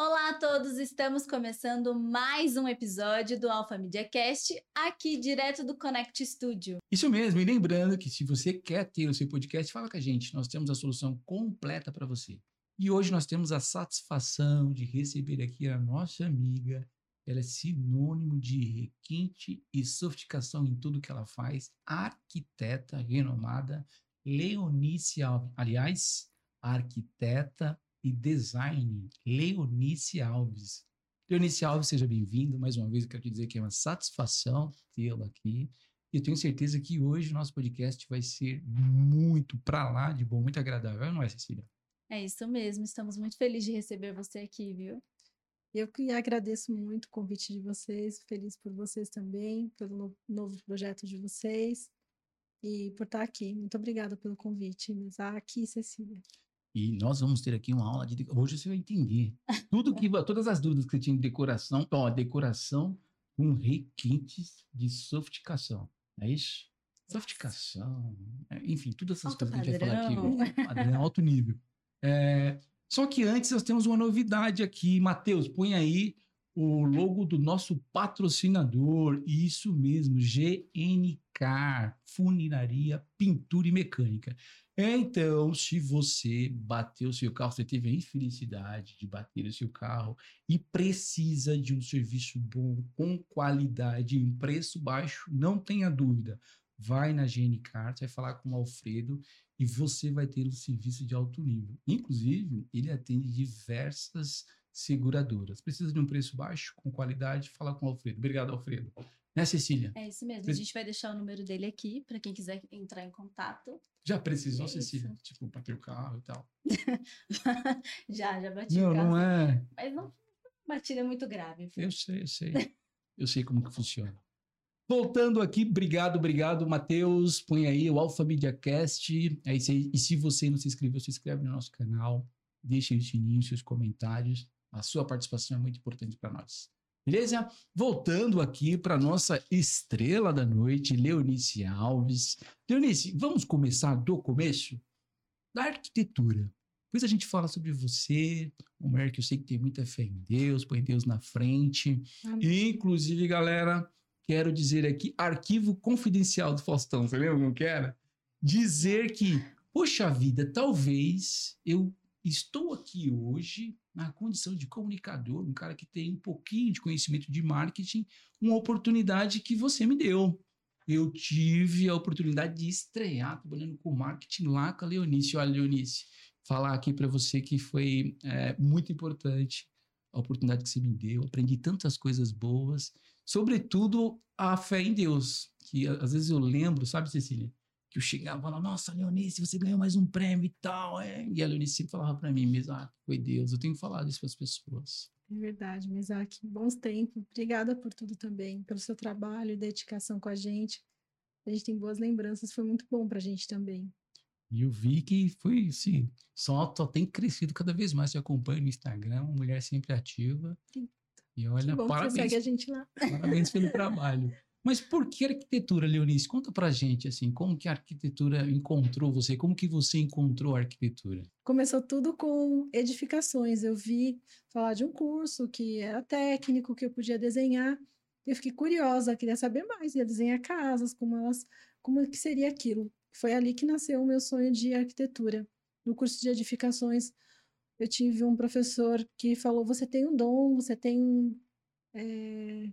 Olá a todos, estamos começando mais um episódio do Alpha Media Cast, aqui direto do Connect Studio. Isso mesmo, e lembrando que se você quer ter o seu podcast, fala com a gente, nós temos a solução completa para você. E hoje nós temos a satisfação de receber aqui a nossa amiga, ela é sinônimo de requinte e sofisticação em tudo que ela faz, arquiteta renomada Leonice Alves. Aliás, arquiteta e design Leonice Alves. Leonice Alves, seja bem-vindo. Mais uma vez, eu quero te dizer que é uma satisfação tê-la aqui. E eu tenho certeza que hoje o nosso podcast vai ser muito para lá de bom, muito agradável, não é, Cecília? É isso mesmo, estamos muito felizes de receber você aqui, viu? Eu que agradeço muito o convite de vocês, feliz por vocês também, pelo novo projeto de vocês e por estar aqui. Muito obrigada pelo convite, Isaac e Cecília. E nós vamos ter aqui uma aula de hoje você vai entender tudo que todas as dúvidas que você tinha de decoração, ó, decoração com requintes de sofisticação. É isso? Sofisticação, é, enfim, todas essas Alto coisas que a gente vai falar aqui, alto nível. É, só que antes nós temos uma novidade aqui. Matheus, põe aí o logo do nosso patrocinador. Isso mesmo, GNK, Funilaria, Pintura e Mecânica. Então, se você bateu o seu carro, você teve a infelicidade de bater o seu carro e precisa de um serviço bom, com qualidade, em preço baixo, não tenha dúvida. Vai na GNK, você vai falar com o Alfredo e você vai ter um serviço de alto nível. Inclusive, ele atende diversas seguradoras. Precisa de um preço baixo, com qualidade, fala com o Alfredo. Obrigado, Alfredo. Né, Cecília? É isso mesmo, a gente vai deixar o número dele aqui para quem quiser entrar em contato. Já precisou, Isso. Cecília? Tipo, para ter o carro e tal. já, já bati Não, o não carro, é. mas não batida muito grave. Eu sei, eu sei. Eu sei como que funciona. Voltando aqui, obrigado, obrigado, Matheus. Põe aí o Alpha Media Cast. É isso aí. E se você não se inscreveu, se inscreve no nosso canal. Deixa aí o sininho, seus comentários. A sua participação é muito importante para nós. Beleza? Voltando aqui para nossa estrela da noite, Leonice Alves. Leonice, vamos começar do começo? Da arquitetura. Depois a gente fala sobre você, uma mulher que eu sei que tem muita fé em Deus, põe Deus na frente. Amém. Inclusive, galera, quero dizer aqui, arquivo confidencial do Faustão, você lembra como que era? Dizer que, poxa vida, talvez eu estou aqui hoje na condição de comunicador, um cara que tem um pouquinho de conhecimento de marketing, uma oportunidade que você me deu. Eu tive a oportunidade de estrear trabalhando com marketing lá com a Leonice. Olha, Leonice, falar aqui para você que foi é, muito importante a oportunidade que você me deu. Aprendi tantas coisas boas, sobretudo a fé em Deus, que às vezes eu lembro, sabe, Cecília? Que eu chegava e falava, nossa, Leonice, você ganhou mais um prêmio e tal. é." E a Leonice sempre falava para mim ah, foi Deus. Eu tenho falado isso para as pessoas. É verdade, Isaac. Bons tempos. Obrigada por tudo também, pelo seu trabalho e dedicação com a gente. A gente tem boas lembranças, foi muito bom pra gente também. E eu vi que foi, assim, só, só tem crescido cada vez mais. Eu acompanho no Instagram, uma mulher sempre ativa. Sim. E Que olha, bom que você parabéns, segue a gente lá. parabéns pelo trabalho. Mas por que arquitetura, Leonice? Conta pra gente, assim, como que a arquitetura encontrou você? Como que você encontrou a arquitetura? Começou tudo com edificações. Eu vi falar de um curso que era técnico, que eu podia desenhar. Eu fiquei curiosa, queria saber mais. Ia desenhar casas, como elas, como que seria aquilo. Foi ali que nasceu o meu sonho de arquitetura. No curso de edificações, eu tive um professor que falou: você tem um dom, você tem é,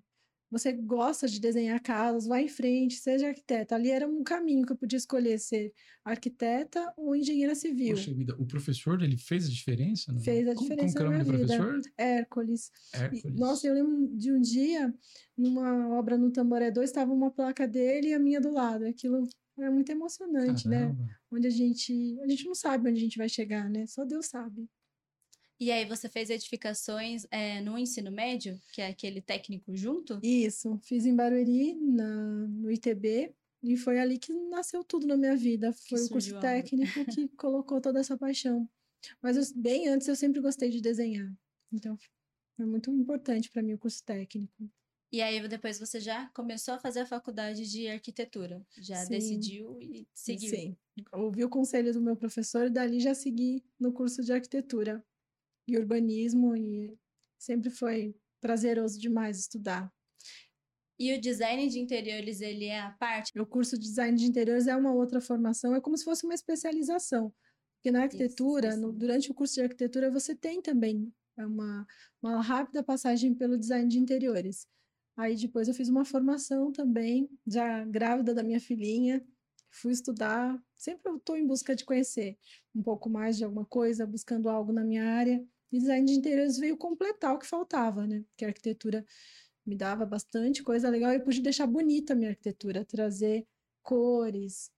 você gosta de desenhar casas, vai em frente, seja arquiteta. Ali era um caminho que eu podia escolher ser arquiteta ou engenheira civil. Poxa vida, o professor, ele fez a diferença? Não? Fez a Como- diferença como, na minha vida. professor? Hércules. E, Hércules. nossa, eu lembro de um dia, numa obra no Tamboré 2, estava uma placa dele e a minha do lado. Aquilo é muito emocionante, né? Caramba. Onde a gente. A gente não sabe onde a gente vai chegar, né? Só Deus sabe. E aí você fez edificações é, no ensino médio, que é aquele técnico junto? Isso, fiz em Barueri, na, no ITB, e foi ali que nasceu tudo na minha vida. Foi o curso técnico que colocou toda essa paixão. Mas eu- bem antes eu sempre gostei de desenhar. Então, foi muito importante para mim o curso técnico. E aí depois você já começou a fazer a faculdade de arquitetura. Já Sim. decidiu e seguiu. Sim. Ouvi o conselho do meu professor e dali já segui no curso de arquitetura e urbanismo e Sempre foi prazeroso demais estudar. E o design de interiores, ele é a parte? O curso de design de interiores é uma outra formação, é como se fosse uma especialização. Porque na arquitetura, Isso, no- durante o curso de arquitetura, você tem também uma, uma rápida passagem pelo design de interiores. Aí depois eu fiz uma formação também, já grávida da minha filhinha, fui estudar. Sempre eu estou em busca de conhecer um pouco mais de alguma coisa, buscando algo na minha área. E design de interiores veio completar o que faltava, né? Que a arquitetura me dava bastante coisa legal e eu pude deixar bonita a minha arquitetura, trazer cores,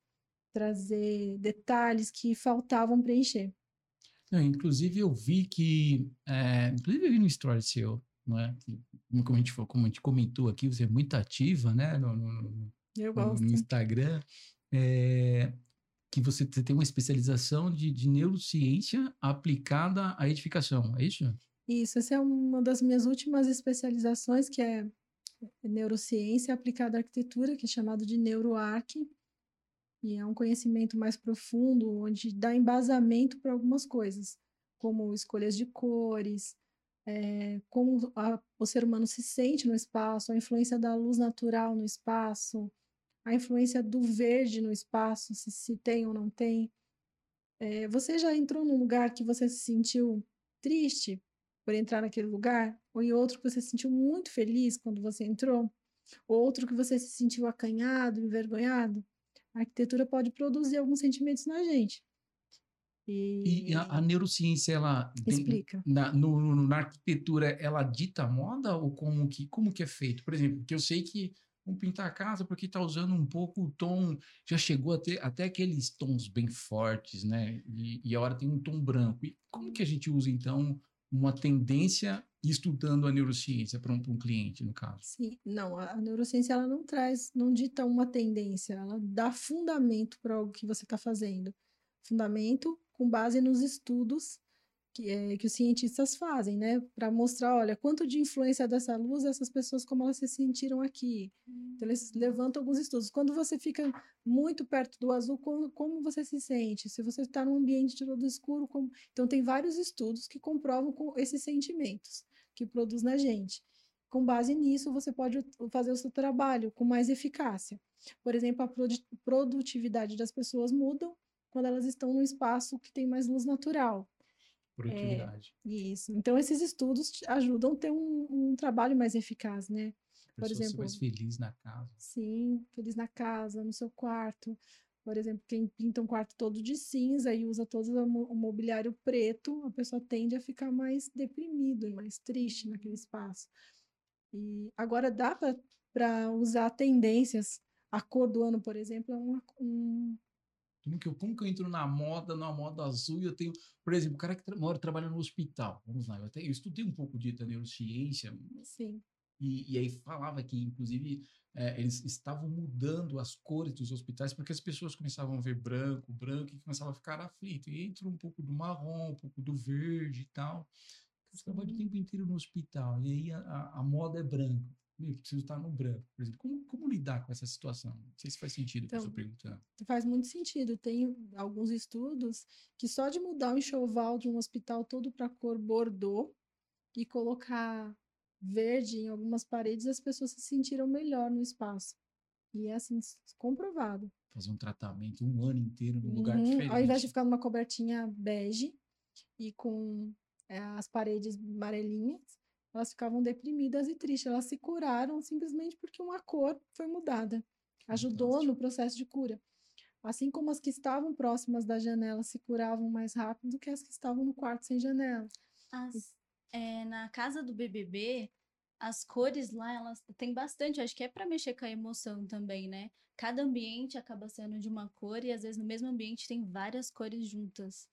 trazer detalhes que faltavam preencher. Inclusive eu vi que, é, inclusive eu vi no story seu, não é? Que, Como a gente, como a gente comentou aqui, você é muito ativa, né? No, no- no- Eu no- gosto. no Instagram, é, que você te- tem uma especialização de, de neurociência aplicada à edificação, é isso? Isso, essa é uma das minhas últimas especializações, que é neurociência aplicada à arquitetura, que é chamado de NeuroArc. E é um conhecimento mais profundo, onde dá embasamento para algumas coisas, como escolhas de cores, eh, como a- o ser humano se sente no espaço, a influência da luz natural no espaço, a influência do verde no espaço, se, se tem ou não tem. Eh, você já entrou num lugar que você se sentiu triste por entrar naquele lugar? Ou em outro que você se sentiu muito feliz quando você entrou? Ou outro que você se sentiu acanhado, envergonhado? A arquitetura pode produzir alguns sentimentos na gente. E, E a, a neurociência, ela explica. na, no- no- na arquitetura, ela dita a moda ou como que, como que é feito? Por exemplo, porque eu sei que vamos pintar a casa porque está usando um pouco o tom, já chegou a ter até aqueles tons bem fortes, né? E, e a hora tem um tom branco. E como que a gente usa, então, uma tendência estudando a neurociência para um, pra um cliente, no caso? Sim, não, a neurociência ela não traz, não dita uma tendência, ela dá fundamento para algo que você está fazendo. Fundamento com base nos estudos que, eh, que os cientistas fazem, né? Para mostrar, olha, quanto de influência dessa luz essas pessoas, como elas se sentiram aqui. Então, eles levantam alguns estudos. Quando você fica muito perto do azul, como, como você se sente? Se você está num ambiente todo escuro, como... Então, tem vários estudos que comprovam com esses sentimentos que produz na gente. Com base nisso, você pode fazer o seu trabalho com mais eficácia. Por exemplo, a produ- produtividade das pessoas mudam quando elas estão num espaço que tem mais luz natural. Produtividade. Isso. Então, esses estudos te ajudam a ter um, um trabalho mais eficaz, né? Por exemplo, mais feliz na casa. Sim, feliz na casa, no seu quarto. Por exemplo, quem pinta um quarto todo de cinza e usa todo o mo- o mobiliário preto, a pessoa tende a ficar mais deprimido e mais triste naquele espaço. E agora dá para usar tendências. A cor do ano, por exemplo, é uma, um, que, eu, como que eu entro na moda, na moda azul, e eu tenho, por exemplo, o cara que tra mora trabalha no hospital, vamos lá, eu, até, eu estudei um pouco de neurociência, sim, e, e aí falava que, inclusive, eh, eles estavam mudando as cores dos hospitais porque as pessoas começavam a ver branco, branco, e começavam a ficar aflito, e entra um pouco do marrom, um pouco do verde e tal. Eu trabalho o tempo inteiro no hospital, e aí a, a, a moda é branco. Eu preciso estar no branco, por exemplo. Como, como lidar com essa situação? Não sei se faz sentido o que eu estou Então, perguntando. faz muito sentido. Tem alguns estudos que só de mudar o enxoval de um hospital todo para cor bordô e colocar verde em algumas paredes, as pessoas se sentiram melhor no espaço. E é assim, comprovado. Fazer um tratamento um ano inteiro num lugar Uhum, diferente. Ao invés de ficar numa cobertinha bege e com eh, as paredes amarelinhas, elas ficavam deprimidas e tristes. Elas se curaram simplesmente porque uma cor foi mudada. Ajudou Fantástico. no processo de cura. Assim como as que estavam próximas da janela se curavam mais rápido do que as que estavam no quarto sem janela. As- é, na casa do BBB, as cores lá, elas têm bastante. Acho que é para mexer com a emoção também, né? Cada ambiente acaba sendo de uma cor e às vezes no mesmo ambiente tem várias cores juntas.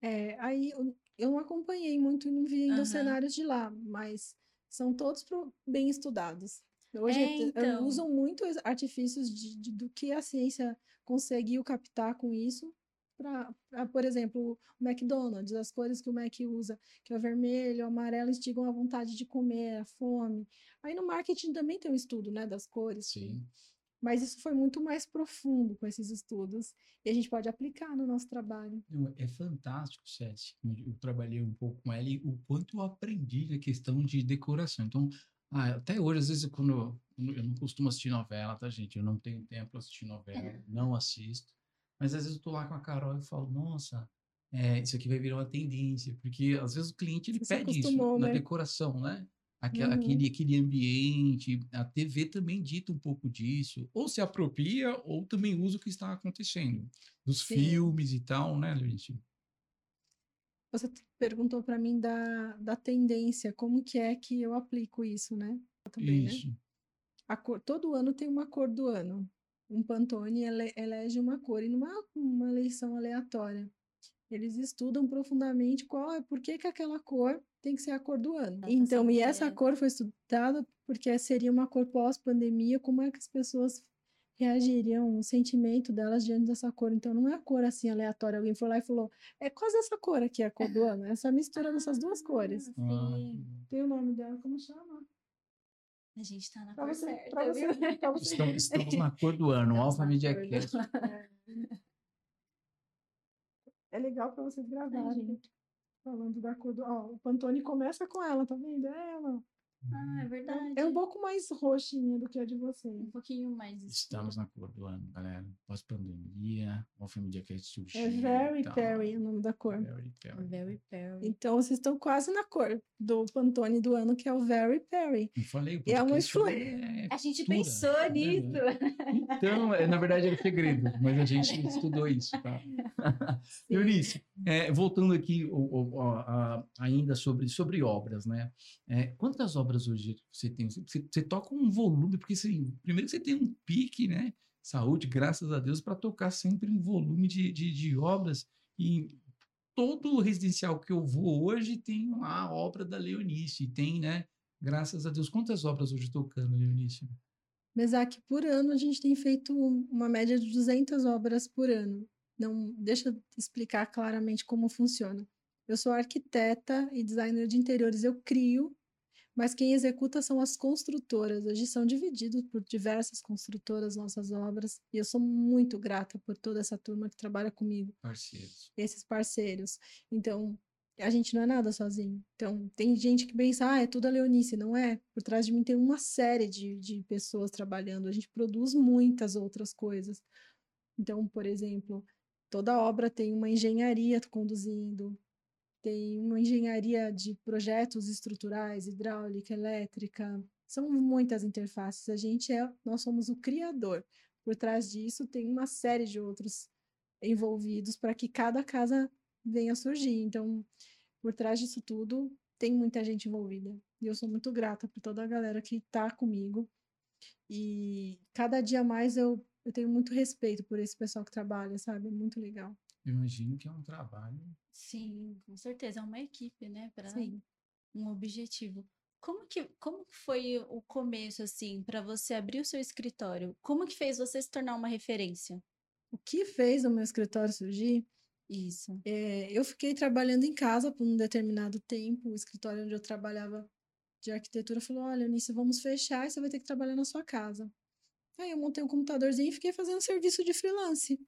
É, aí eu, não acompanhei muito e não vi ainda os cenários de lá, mas são todos pro- bem estudados. Hoje É, então. usam muito artifícios de, de- do que a ciência conseguiu captar com isso. Pra, pra, por exemplo, o McDonald's, as cores que o Mac usa, que é o vermelho, o amarelo, instigam a vontade de comer, a fome. Aí no marketing também tem um estudo, né, das cores. Sim. Mas isso foi muito mais profundo com esses estudos e a gente pode aplicar no nosso trabalho. É fantástico, Cési. Eu trabalhei um pouco com ela e o quanto eu aprendi na questão de decoração. Então, ah, até hoje, às vezes, quando eu, eu não costumo assistir novela, tá, gente? Eu não tenho tempo para assistir novela, não assisto. Mas às vezes eu tô lá com a Carol e falo, nossa, é, isso aqui vai virar uma tendência. Porque às vezes o cliente ele Você pede isso acostumou, na né? decoração, né? Uhum. Aquele, aquele ambiente, a TV também dita um pouco disso, ou se apropria, ou também usa o que está acontecendo, dos Sim. filmes e tal, né, Leonice? Você perguntou para mim da, da tendência, como que é que eu aplico isso, né? Também, né? Isso. A cor, todo ano tem uma cor do ano. Um Pantone ele, elege uma cor e numa uma eleição aleatória. Eles estudam profundamente qual é, por que, que aquela cor tem que ser a cor do ano. Então, e essa correta. cor foi estudada porque seria uma cor pós-pandemia, como é que as pessoas reagiriam, o sentimento delas diante dessa cor. Então, não é a cor assim aleatória. Alguém foi lá e falou, é quase essa cor aqui a cor do ano, essa mistura dessas duas cores. Ah, Sim. Tem o nome dela, como chama? A gente tá na Pra cor você, certa, você. Estamos, estamos na cor do ano, Alfa Media Cast. É legal para vocês gravarem. Falando da cor do. Ó, o Pantone começa com ela, tá vendo? É ela. Ah, é verdade. É um pouco mais roxinha do que a de vocês. Um pouquinho mais escuro. Estamos na cor do ano, galera. Pós-pandemia, Alfa Media Cast surgiu. É Very e tal. Perry o nome da cor. Very Perry. Very Perry. Então vocês estão quase na cor do Pantone do ano, que é o Very Perry. Não falei, o é uma podcast influ- é A gente cultura, pensou né? nisso. Então, é, na verdade era segredo, mas a gente estudou isso, tá? Eunice, é, voltando aqui o- o- a- ainda sobre, sobre obras, né? É, quantas obras hoje você tem? Você, você toca um volume, porque assim, primeiro você tem um pique, né? Saúde, graças a Deus, para tocar sempre um volume de, de, de obras. E todo residencial que eu vou hoje tem a obra da Leonice, tem, né? Graças a Deus. Quantas obras hoje tocando, Leonice? Mesac, por ano a gente tem feito uma média de 200 obras por ano. Não, deixa eu explicar claramente como funciona. Eu sou arquiteta e designer de interiores, eu crio, mas quem executa são as construtoras. Hoje são divididos por diversas construtoras nossas obras, e eu sou muito grata por toda essa turma que trabalha comigo Parceiros. esses parceiros. Então, a gente não é nada sozinho. Então, tem gente que pensa, ah, é tudo a Leonice. Não é. Por trás de mim tem uma série de, de pessoas trabalhando. A gente produz muitas outras coisas. Então, por exemplo, toda obra tem uma engenharia conduzindo, tem uma engenharia de projetos estruturais, hidráulica, elétrica. São muitas interfaces. A gente é, nós somos o criador. Por trás disso tem uma série de outros envolvidos para que cada casa venha surgir. Então, por trás disso tudo, tem muita gente envolvida. E eu sou muito grata por toda a galera que está comigo. E cada dia mais eu, eu tenho muito respeito por esse pessoal que trabalha, sabe? É muito legal. Eu imagino que é um trabalho. Sim, com certeza. É uma equipe, né? Para Sim. um objetivo. Como que, como que foi o começo, assim, para você abrir o seu escritório? Como que fez você se tornar uma referência? O que fez o meu escritório surgir? Isso. É, eu fiquei trabalhando em casa por um determinado tempo. O escritório onde eu trabalhava de arquitetura falou: Olha, Eunice, vamos fechar e você vai ter que trabalhar na sua casa. Aí eu montei um computadorzinho e fiquei fazendo serviço de freelance,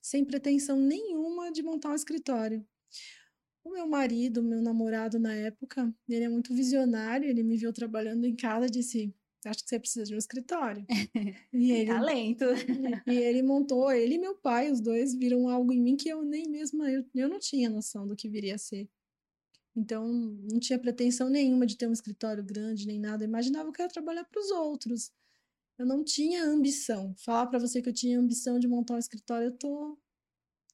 sem pretensão nenhuma de montar um escritório. O meu marido, meu namorado na época, ele é muito visionário, ele me viu trabalhando em casa e disse: Acho que você precisa de um escritório. e ele, Talento. e ele montou, ele e meu pai, os dois viram algo em mim que eu nem mesma, eu, eu não tinha noção do que viria a ser. Então, não tinha pretensão nenhuma de ter um escritório grande, nem nada. Eu imaginava que eu ia trabalhar para os outros. Eu não tinha ambição. Falar para você que eu tinha ambição de montar um escritório, eu tô,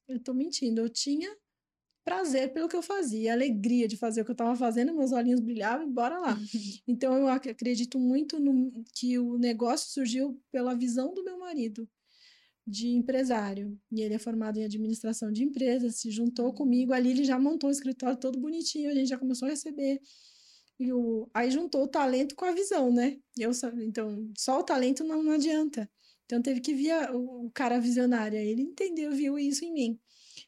eu tô mentindo. Eu tinha prazer pelo que eu fazia, alegria de fazer o que eu estava fazendo, meus olhinhos brilhavam e bora lá. Então, eu ac- acredito muito no, que o negócio surgiu pela visão do meu marido de empresário. E ele é formado em administração de empresas, se juntou comigo. Ali ele já montou o escritório todo bonitinho, a gente já começou a receber. E o, aí juntou o talento com a visão, né? Eu, então, só o talento não, não adianta. Então teve que vir o, cara visionário. Ele entendeu, viu isso em mim.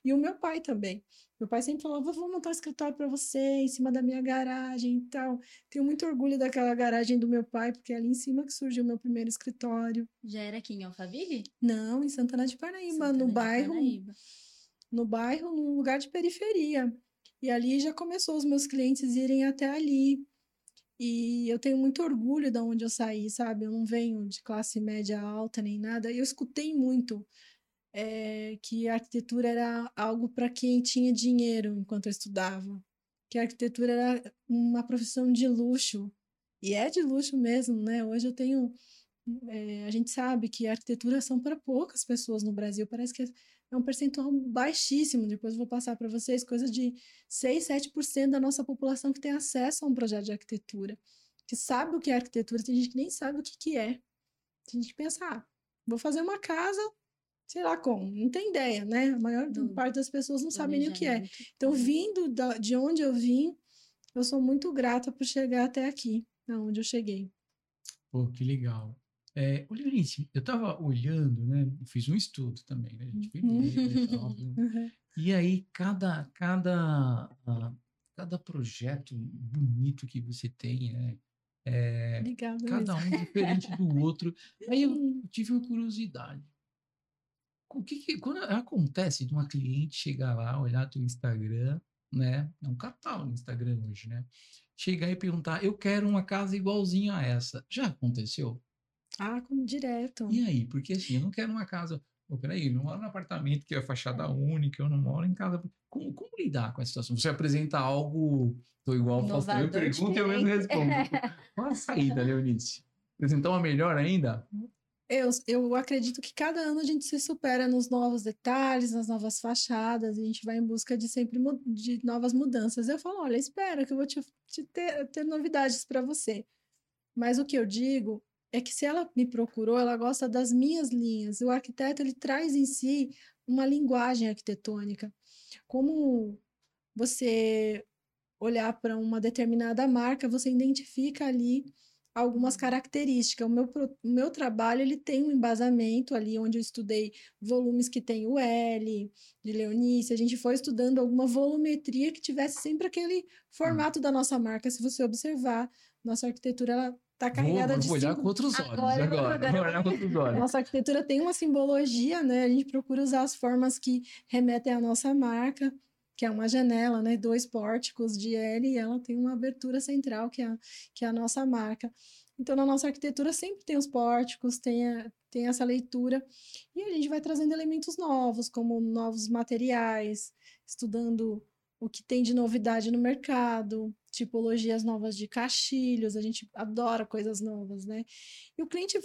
E o meu pai também. Meu pai sempre falava, vou montar um escritório para você em cima da minha garagem e tal. Tenho muito orgulho daquela garagem do meu pai, porque é ali em cima que surgiu o meu primeiro escritório. Já era aqui em Alphaville? Não, em Santana de Parnaíba, Santana no de bairro, no bairro, num lugar de periferia. E ali já começou os meus clientes irem até ali. E eu tenho muito orgulho de onde eu saí, sabe? Eu não venho de classe média alta nem nada. Eu escutei muito eh, que a arquitetura era algo para quem tinha dinheiro enquanto eu estudava. Que a arquitetura era uma profissão de luxo. E é de luxo mesmo, né? Hoje eu tenho. eh, a gente sabe que a arquitetura são para poucas pessoas no Brasil. Parece que é um percentual baixíssimo. Depois eu vou passar para vocês coisa de 6, 7% da nossa população que tem acesso a um projeto de arquitetura, que sabe o que é arquitetura. Tem gente que nem sabe o que, que é. Tem gente que pensa, ah, vou fazer uma casa, sei lá como, não tem ideia, né? A maior Do parte das pessoas não sabe nem o que é. planejamento. Então, vindo da- de onde eu vim, eu sou muito grata por chegar até aqui, aonde eu cheguei. Pô, que legal. É, Oliverice, eu tava olhando, né? Fiz um estudo também, né? A gente foi Uhum. ler, e tal? Uhum. E aí, cada, cada, ah, cada projeto bonito que você tem, né? É, Obrigada. cada um diferente do outro. Aí eu tive uma curiosidade. O que que, quando acontece de uma cliente chegar lá, olhar teu Instagram, né? É um catálogo no Instagram hoje, né? Chegar e perguntar, eu quero uma casa igualzinha a essa. Já aconteceu? Ah, como direto. E aí? Porque assim, eu não quero uma casa. Pô, peraí, eu não moro num apartamento que é fachada única, eu não moro em casa. Como, como lidar com essa situação? Você apresenta algo. Tô igual Faustão, eu Inovador, pergunto e eu mesmo respondo. Qual a saída, Leonice? Apresentar uma melhor ainda? Eu, eu acredito que cada ano a gente se supera nos novos detalhes, nas novas fachadas, a gente vai em busca de sempre de novas mudanças. Eu falo, olha, espera que eu vou te, te ter, ter novidades para você. Mas o que eu digo é que se ela me procurou, ela gosta das minhas linhas. O arquiteto ele traz em si uma linguagem arquitetônica. Como você olhar para uma determinada marca, você identifica ali algumas características. O meu, o meu trabalho ele tem um embasamento ali onde eu estudei volumes que tem o L, de Leonice, a gente foi estudando alguma volumetria que tivesse sempre aquele formato da nossa marca. Se você observar, nossa arquitetura ela tá Vou, carregada de vou olhar símbolo- com outros olhos Agora- agora. agora- Vou olhar com outros olhos. nossa arquitetura tem uma simbologia, né? A gente procura usar as formas que remetem à nossa marca, que é uma janela, né? Dois pórticos de L e ela tem uma abertura central, que é, a- que é a nossa marca. Então, na nossa arquitetura sempre tem os pórticos, tem, a- tem essa leitura, e a gente vai trazendo elementos novos, como novos materiais, estudando o que tem de novidade no mercado, tipologias novas de caixilhos, a gente adora coisas novas, né? E o cliente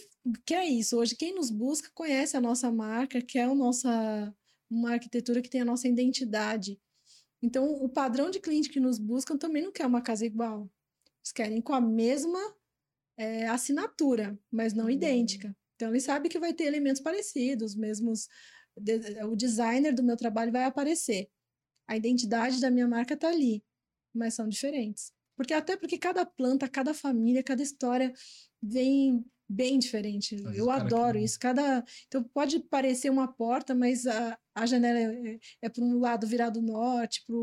quer isso. Hoje, quem nos busca conhece a nossa marca, quer a nossa, uma arquitetura que tem a nossa identidade. Então, o padrão de cliente que nos buscam também não quer uma casa igual. Eles querem com a mesma eh, assinatura, mas não Hum. idêntica. Então, ele sabe que vai ter elementos parecidos, mesmos. de- o designer do meu trabalho vai aparecer. A identidade da minha marca está ali, mas são diferentes. Porque até porque cada planta, cada família, cada história vem bem diferente. As Eu adoro isso. Cada então pode parecer uma porta, mas a, a janela é, é para um lado virado norte, para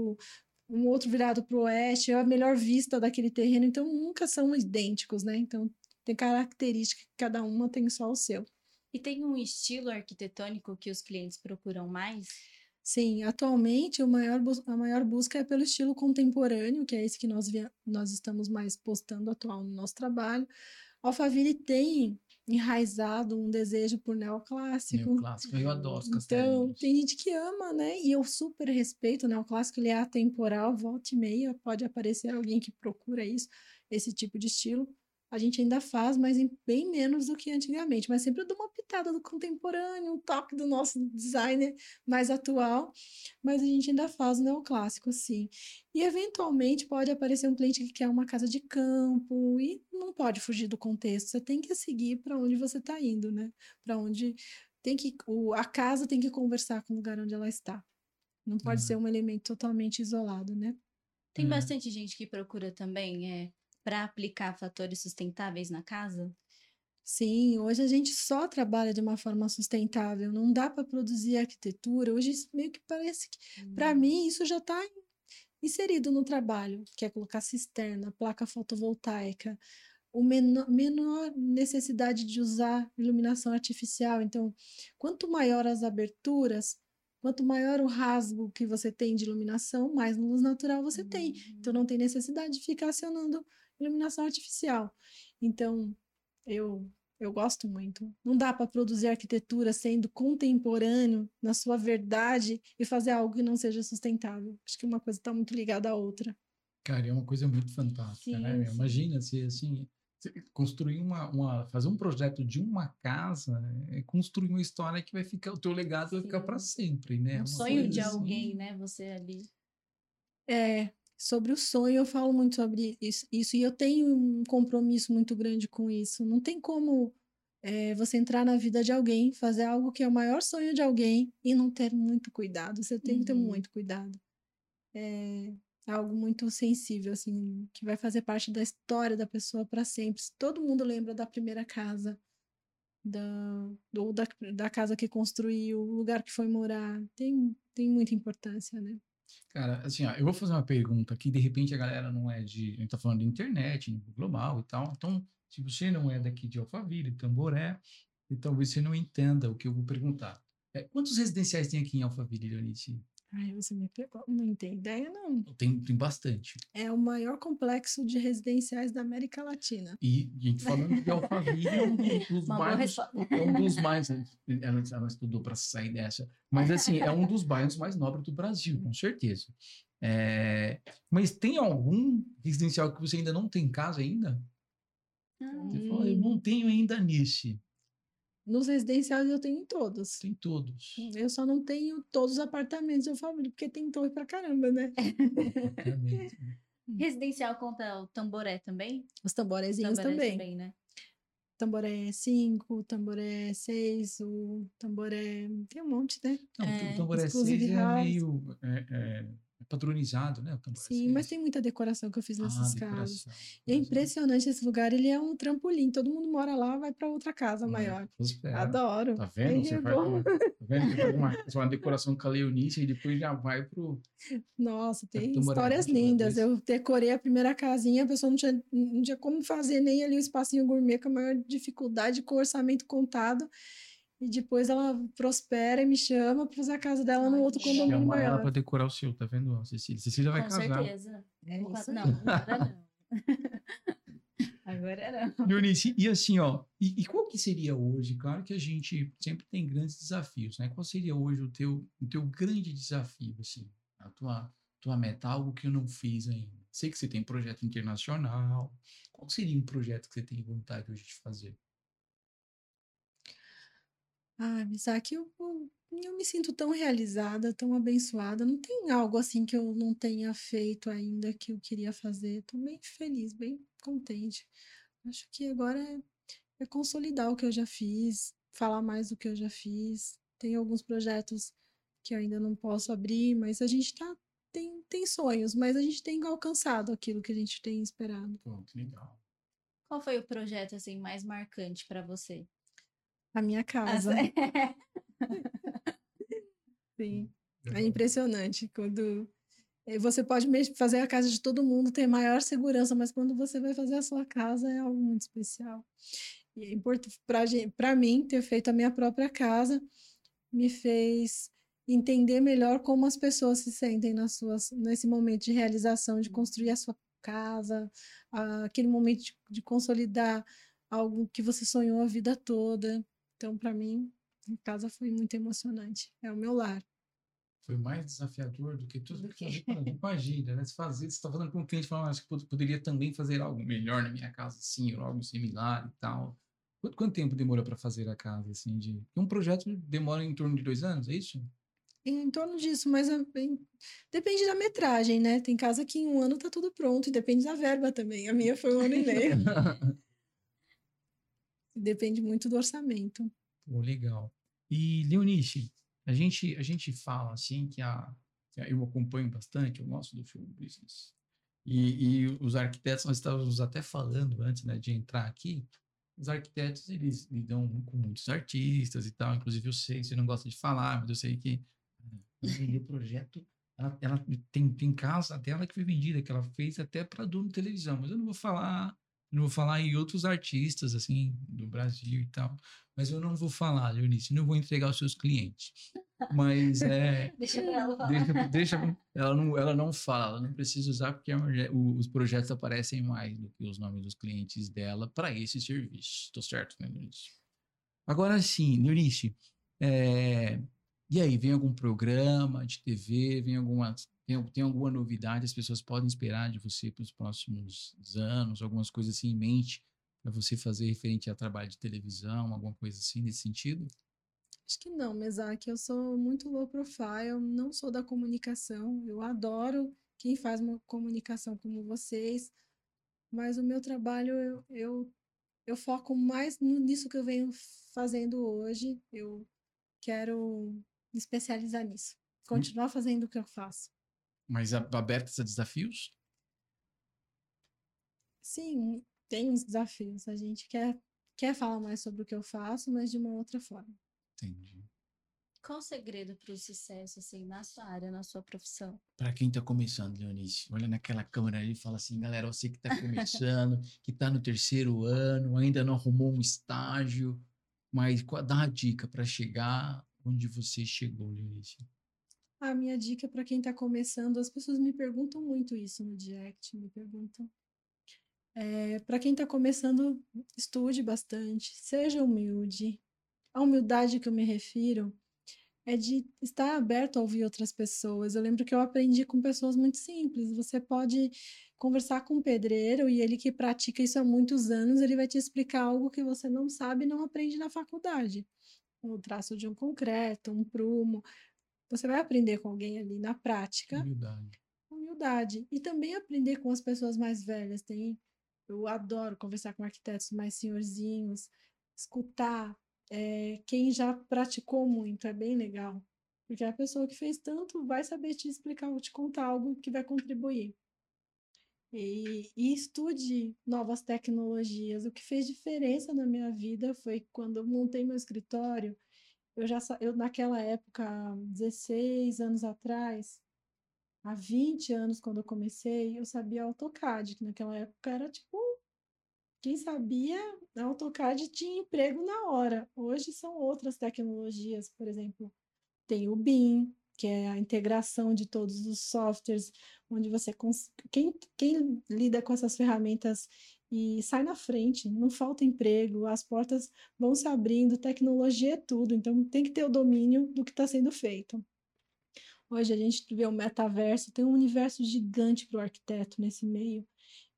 um outro virado para o oeste, é a melhor vista daquele terreno. Então nunca são idênticos, né? Então tem característica que cada uma tem só o seu. E tem um estilo arquitetônico que os clientes procuram mais? Sim, atualmente o maior a maior busca é pelo estilo contemporâneo, que é esse que nós, nós estamos mais postando atual no nosso trabalho. Alphaville tem enraizado um desejo por neoclássico. Neoclássico, eu adoro os Então, tem gente que ama, né? E eu super respeito? O clássico ele é atemporal, volta e meia, pode aparecer alguém que procura isso, esse tipo de estilo. A gente ainda faz, mas em bem menos do que antigamente. Mas sempre eu dou uma pitada do contemporâneo, um toque do nosso designer mais atual. Mas a gente ainda faz o neoclássico, sim. E eventualmente pode aparecer um cliente que quer uma casa de campo e não pode fugir do contexto. Você tem que seguir para onde você está indo, né? Para onde tem que o, a casa tem que conversar com o lugar onde ela está. Não pode Uhum. ser um elemento totalmente isolado, né? Tem É. bastante gente que procura também é, para aplicar fatores sustentáveis na casa? Sim, hoje a gente só trabalha de uma forma sustentável, não dá para produzir arquitetura. Hoje isso meio que parece que, para Hum. mim, isso já está inserido no trabalho, que é colocar cisterna, placa fotovoltaica, o menor, menor necessidade de usar iluminação artificial. Então, quanto maior as aberturas, quanto maior o rasgo que você tem de iluminação, mais luz natural você tem. Então, não tem necessidade de ficar acionando iluminação artificial. Então, eu eu gosto muito. Não dá para produzir arquitetura sendo contemporâneo na sua verdade e fazer algo que não seja sustentável. Acho que uma coisa está muito ligada à outra. Cara, é uma coisa muito fantástica, né? Sim, meu? sim. Imagina se assim, construir uma, uma, fazer um projeto de uma casa, é construir uma história que vai ficar, o teu legado vai ficar para sempre, né? Um Uma sonho de assim. alguém, né? Você ali. É, sobre o sonho, eu falo muito sobre isso, isso e eu tenho um compromisso muito grande com isso. Não tem como é, você entrar na vida de alguém, fazer algo que é o maior sonho de alguém e não ter muito cuidado. Você tem que ter Uhum. muito cuidado. É algo muito sensível, assim, que vai fazer parte da história da pessoa para sempre. Todo mundo lembra da primeira casa, da, ou da, da casa que construiu, o lugar que foi morar. Tem, tem muita importância, né? Cara, assim, ó, eu vou fazer uma pergunta aqui, de repente a galera não é de. A gente tá falando de internet, nível global e tal. Então, se você não é daqui de Alphaville, Tamboré, e talvez você não entenda o que eu vou perguntar. É, quantos residenciais tem aqui em Alphaville, Leonice? Ai, você me pegou. Não tem ideia, não. Tem, tem bastante. É o maior complexo de residenciais da América Latina. E, a gente falando de Alphaville, é um dos, Uma bairros. É um dos mais. Ela, ela estudou para sair dessa. Mas, assim, é um dos bairros mais nobres do Brasil, com certeza. É, mas tem algum residencial que você ainda não tem casa ainda? Ah, Você fala, eu não tenho ainda nesse. Nos residenciais eu tenho em todos. Tem todos. Eu só não tenho todos os apartamentos da família, porque tem torre pra caramba, né? Obviamente. Residencial conta o tamboré também? Os tamborezinhos Tamboré também. né? Tamboré 5, tamboré 6, o tamboré. Tem um monte, né? Não, É, o Tamboré 6 Exclusive é meio é, é, é padronizado, né? Sim, mas tem muita decoração que eu fiz nessas ah, casas. decoração, E é impressionante esse lugar, ele é um trampolim. Todo mundo mora lá, vai pra outra casa maior. Prospera. Adoro. Tá vendo? É Você faz bom. uma, tá vendo? Você faz uma, uma decoração com a Leonice e depois já vai pro. Nossa, tem histórias lindas. Eu decorei a primeira casinha, a pessoa não tinha, não tinha como fazer nem ali o espacinho gourmet com a maior dificuldade, com o orçamento contado. E depois ela prospera e me chama para fazer a casa dela no outro legal. condomínio Chama ela maior. para decorar o seu, tá vendo, Cecília? Cecília vai Com casar. certeza. É Vou isso. Não, agora não. agora não. Leonice, e assim, ó, e, e qual que seria hoje? Claro que a gente sempre tem grandes desafios, né? Qual seria hoje o teu, o teu grande desafio, assim? A tua, tua meta, algo que eu não fiz ainda. Sei que você tem projeto internacional. Qual seria um projeto que você tem vontade hoje de fazer? Ah, Isaac, eu, eu, eu me sinto tão realizada, tão abençoada. Não tem algo assim que eu não tenha feito ainda que eu queria fazer. Estou bem feliz, bem contente. Acho que agora é, é consolidar o que eu já fiz, falar mais do que eu já fiz. Tem alguns projetos que eu ainda não posso abrir, mas a gente tá, tem, tem sonhos, mas a gente tem alcançado aquilo que a gente tem esperado. Pô, que legal. Qual foi o projeto assim mais marcante para você? A minha casa. sé- Sim. É impressionante quando eh, você pode fazer a casa de todo mundo, ter maior segurança, mas quando você vai fazer a sua casa é algo muito especial. E é importante para mim ter feito a minha própria casa me fez entender melhor como as pessoas se sentem nas suas, nesse momento de realização, de construir a sua casa, aquele momento de, de consolidar algo que você sonhou a vida toda. Então, para mim, a casa foi muito emocionante. É o meu lar. Foi mais desafiador do que tudo Do que Imagina, né? Você fazer, você está falando com um cliente falando, acho que pod- poderia também fazer algo melhor na minha casa, assim, ou algo similar e tal. Quanto, quanto tempo demorou para fazer a casa, assim, de... Um projeto demora em torno de dois anos, é isso? Em torno disso, mas é bem- depende da metragem, né? Tem casa que em um ano tá tudo pronto e depende da verba também. A minha foi um ano e meio. Depende muito do orçamento. Pô, legal. E, Leonice, a gente, a gente fala, assim, que a... Eu acompanho bastante, eu gosto do show business. E, e os arquitetos, nós estávamos até falando antes, né, de entrar aqui, os arquitetos, eles lidam com muitos artistas e tal. Inclusive, eu sei, você não gosta de falar, mas eu sei que o projeto, ela, ela, tem, tem casa dela que foi vendida, que ela fez até para dono de televisão. Mas eu não vou falar, não vou falar em outros artistas, assim, do Brasil e tal. Mas eu não vou falar, Leonice, não vou entregar os seus clientes. Mas é. deixa ela falar. Deixa, deixa, ela, não, ela não fala, ela não precisa usar, porque a, o, os projetos aparecem mais do que os nomes dos clientes dela para esse serviço. Estou certo, né, Leonice? Agora sim, Leonice, é, e aí, vem algum programa de TV, vem alguma, tem, tem alguma novidade, as pessoas podem esperar de você para os próximos anos, algumas coisas assim em mente para você fazer referente a trabalho de televisão, alguma coisa assim nesse sentido? Acho que não, Mesaque. Eu sou muito low profile, não sou da comunicação. Eu adoro quem faz uma comunicação como vocês, mas o meu trabalho eu, eu, eu foco mais nisso que eu venho fazendo hoje. Eu quero me especializar nisso, hum. continuar fazendo o que eu faço. Mas abertas a desafios? Sim, tem uns desafios. A gente quer, quer falar mais sobre o que eu faço, mas de uma outra forma. Entendi. Qual o segredo para o sucesso, assim, na sua área, na sua profissão? Para quem está começando, Leonice, olha naquela câmera ali e fala assim, galera, você que está começando, que está no terceiro ano, ainda não arrumou um estágio, mas dá uma dica para chegar onde você chegou, Leonice. A minha dica para quem está começando, as pessoas me perguntam muito isso no direct, me perguntam. É, para quem está começando, estude bastante, seja humilde, a humildade que eu me refiro é de estar aberto a ouvir outras pessoas. Eu lembro que eu aprendi com pessoas muito simples. Você pode conversar com um pedreiro e ele que pratica isso há muitos anos, ele vai te explicar algo que você não sabe e não aprende na faculdade. O traço de um concreto, um prumo. Você vai aprender com alguém ali na prática. Humildade. Humildade. E também aprender com as pessoas mais velhas. Tem, eu adoro conversar com arquitetos mais senhorzinhos, escutar, é, quem já praticou muito, é bem legal. Porque a pessoa que fez tanto vai saber te explicar ou te contar algo que vai contribuir. E, e, estude novas tecnologias. O que fez diferença na minha vida foi quando eu montei meu escritório. Eu já eu naquela época, 16 anos atrás, há 20 anos quando eu comecei, eu sabia AutoCAD, que naquela época era tipo quem sabia, AutoCAD tinha emprego na hora. Hoje são outras tecnologias, por exemplo, tem o BIM, que é a integração de todos os softwares, onde você cons... quem, quem lida com essas ferramentas e sai na frente, não falta emprego, as portas vão se abrindo, tecnologia é tudo, então tem que ter o domínio do que está sendo feito. Hoje a gente vê o metaverso, tem um universo gigante para o arquiteto nesse meio.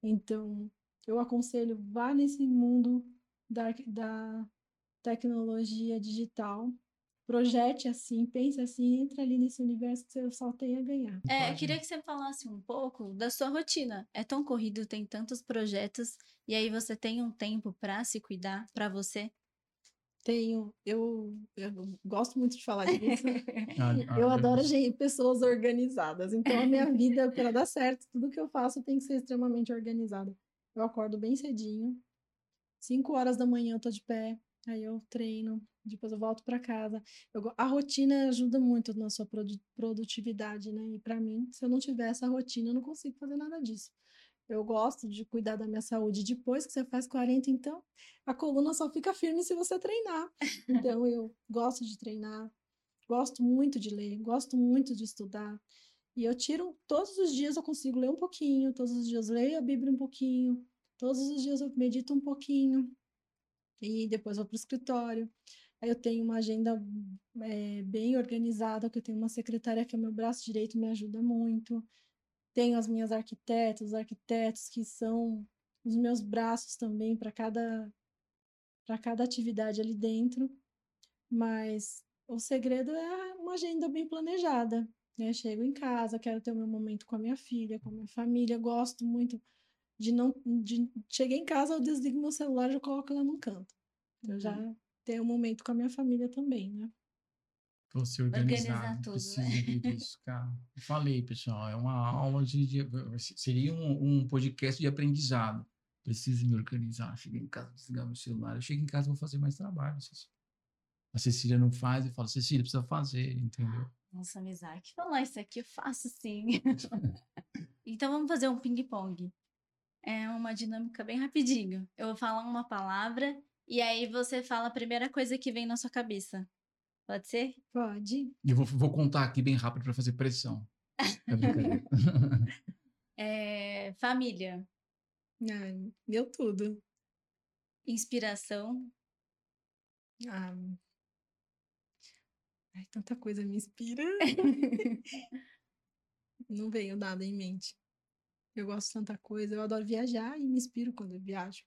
Então, eu aconselho, vá nesse mundo da, da tecnologia digital, projete assim, pense assim, entre ali nesse universo que você só tem a ganhar. É, eu queria que você falasse um pouco da sua rotina. É tão corrido, tem tantos projetos, e aí você tem um tempo para se cuidar, para você? Tenho, eu, eu, gosto muito de falar disso. Ah, eu adoro gente, pessoas organizadas. Então, a minha vida, para dar certo, tudo que eu faço tem que ser extremamente organizada. Eu acordo bem cedinho. 5 horas da manhã eu tô de pé. Aí eu treino, depois eu volto para casa. Eu, a rotina ajuda muito na sua produtividade, né? E para mim, se eu não tiver essa rotina, eu não consigo fazer nada disso. Eu gosto de cuidar da minha saúde. Depois que você faz 40, então, a coluna só fica firme se você treinar. Então, eu gosto de treinar, gosto muito de ler, gosto muito de estudar. E eu tiro, todos os dias eu consigo ler um pouquinho, todos os dias leio a Bíblia um pouquinho, todos os dias eu medito um pouquinho, e depois vou para o escritório. Eu tenho uma agenda é, bem organizada, que eu tenho uma secretária que é meu braço direito, me ajuda muito. Tenho as minhas arquitetas, os arquitetos que são os meus braços também para cada para cada atividade ali dentro. Mas o segredo é uma agenda bem planejada. Né? Chego em casa, quero ter o meu momento com a minha filha, com a minha família, gosto muito de não. De, cheguei em casa, eu desligo meu celular e coloco ela num canto. Eu já tenho um momento com a minha família também, né? Pra se organizar, organizar tudo, precisa né? disso, cara. Eu falei, pessoal, é uma aula de, de seria um, um, podcast de aprendizado. preciso me organizar. Cheguei em casa, desligar meu celular. Eu chego em casa, vou fazer mais trabalho. A Cecília não faz, eu falo, Cecília, precisa fazer, entendeu? Nossa, Mizaki, falar isso aqui eu faço sim. então vamos fazer um ping-pong. É uma dinâmica bem rapidinho. Eu vou falar uma palavra e aí você fala a primeira coisa que vem na sua cabeça. Pode ser? Pode. E eu vou, vou contar aqui bem rápido para fazer pressão. É brincadeira. É, família, Ai, meu tudo. inspiração, Ah. Ai, tanta coisa me inspira. Não veio nada em mente. Eu gosto de tanta coisa. Eu adoro viajar e me inspiro quando eu viajo.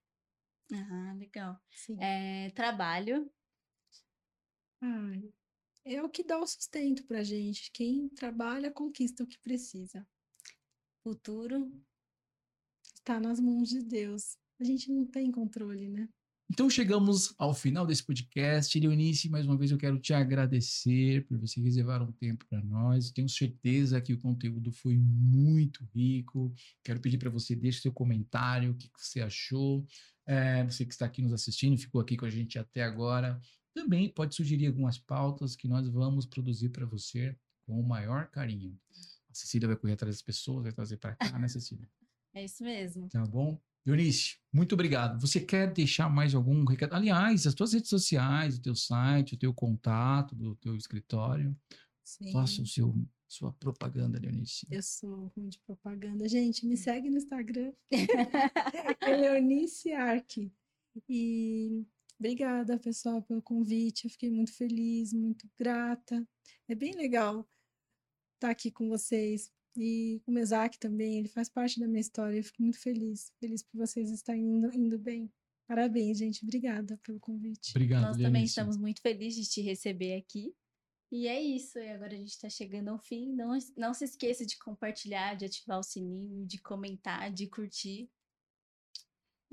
Ah, legal. Sim. É, trabalho, Ai, é o que dá o sustento pra gente. Quem trabalha conquista o que precisa. futuro. Está nas mãos de Deus. A gente não tem controle, né? Então chegamos ao final desse podcast. Leonice, mais uma vez eu quero te agradecer por você reservar um tempo para nós. Tenho certeza que o conteúdo foi muito rico. Quero pedir para você deixe seu comentário, o que que você achou. É, você que está aqui nos assistindo, ficou aqui com a gente até agora. Também pode sugerir algumas pautas que nós vamos produzir para você com o maior carinho. A Cecília vai correr atrás das pessoas, vai trazer para cá, né, Cecília? É isso mesmo. Tá bom? Eunice, muito obrigado. Você quer deixar mais algum recado? Aliás, as tuas redes sociais, o teu site, o teu contato do teu escritório. Sim. Faça o seu, sua propaganda, Leonice. Eu sou ruim de propaganda. Gente, me segue no Instagram. é Leonice Arque. E obrigada, pessoal, pelo convite. Eu fiquei muito feliz, muito grata. É bem legal estar aqui com vocês. E com o Mesaque também, ele faz parte da minha história. Eu fico muito feliz. Feliz por vocês estarem indo, indo bem. Parabéns, gente. Obrigada pelo convite. Obrigado, Nós também Leonice. estamos muito felizes de te receber aqui. E é isso. E agora a gente está chegando ao fim. Não, não se esqueça de compartilhar, de ativar o sininho, de comentar, de curtir.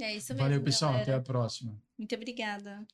É isso mesmo. Valeu, pessoal. Até galera. a próxima. Muito obrigada.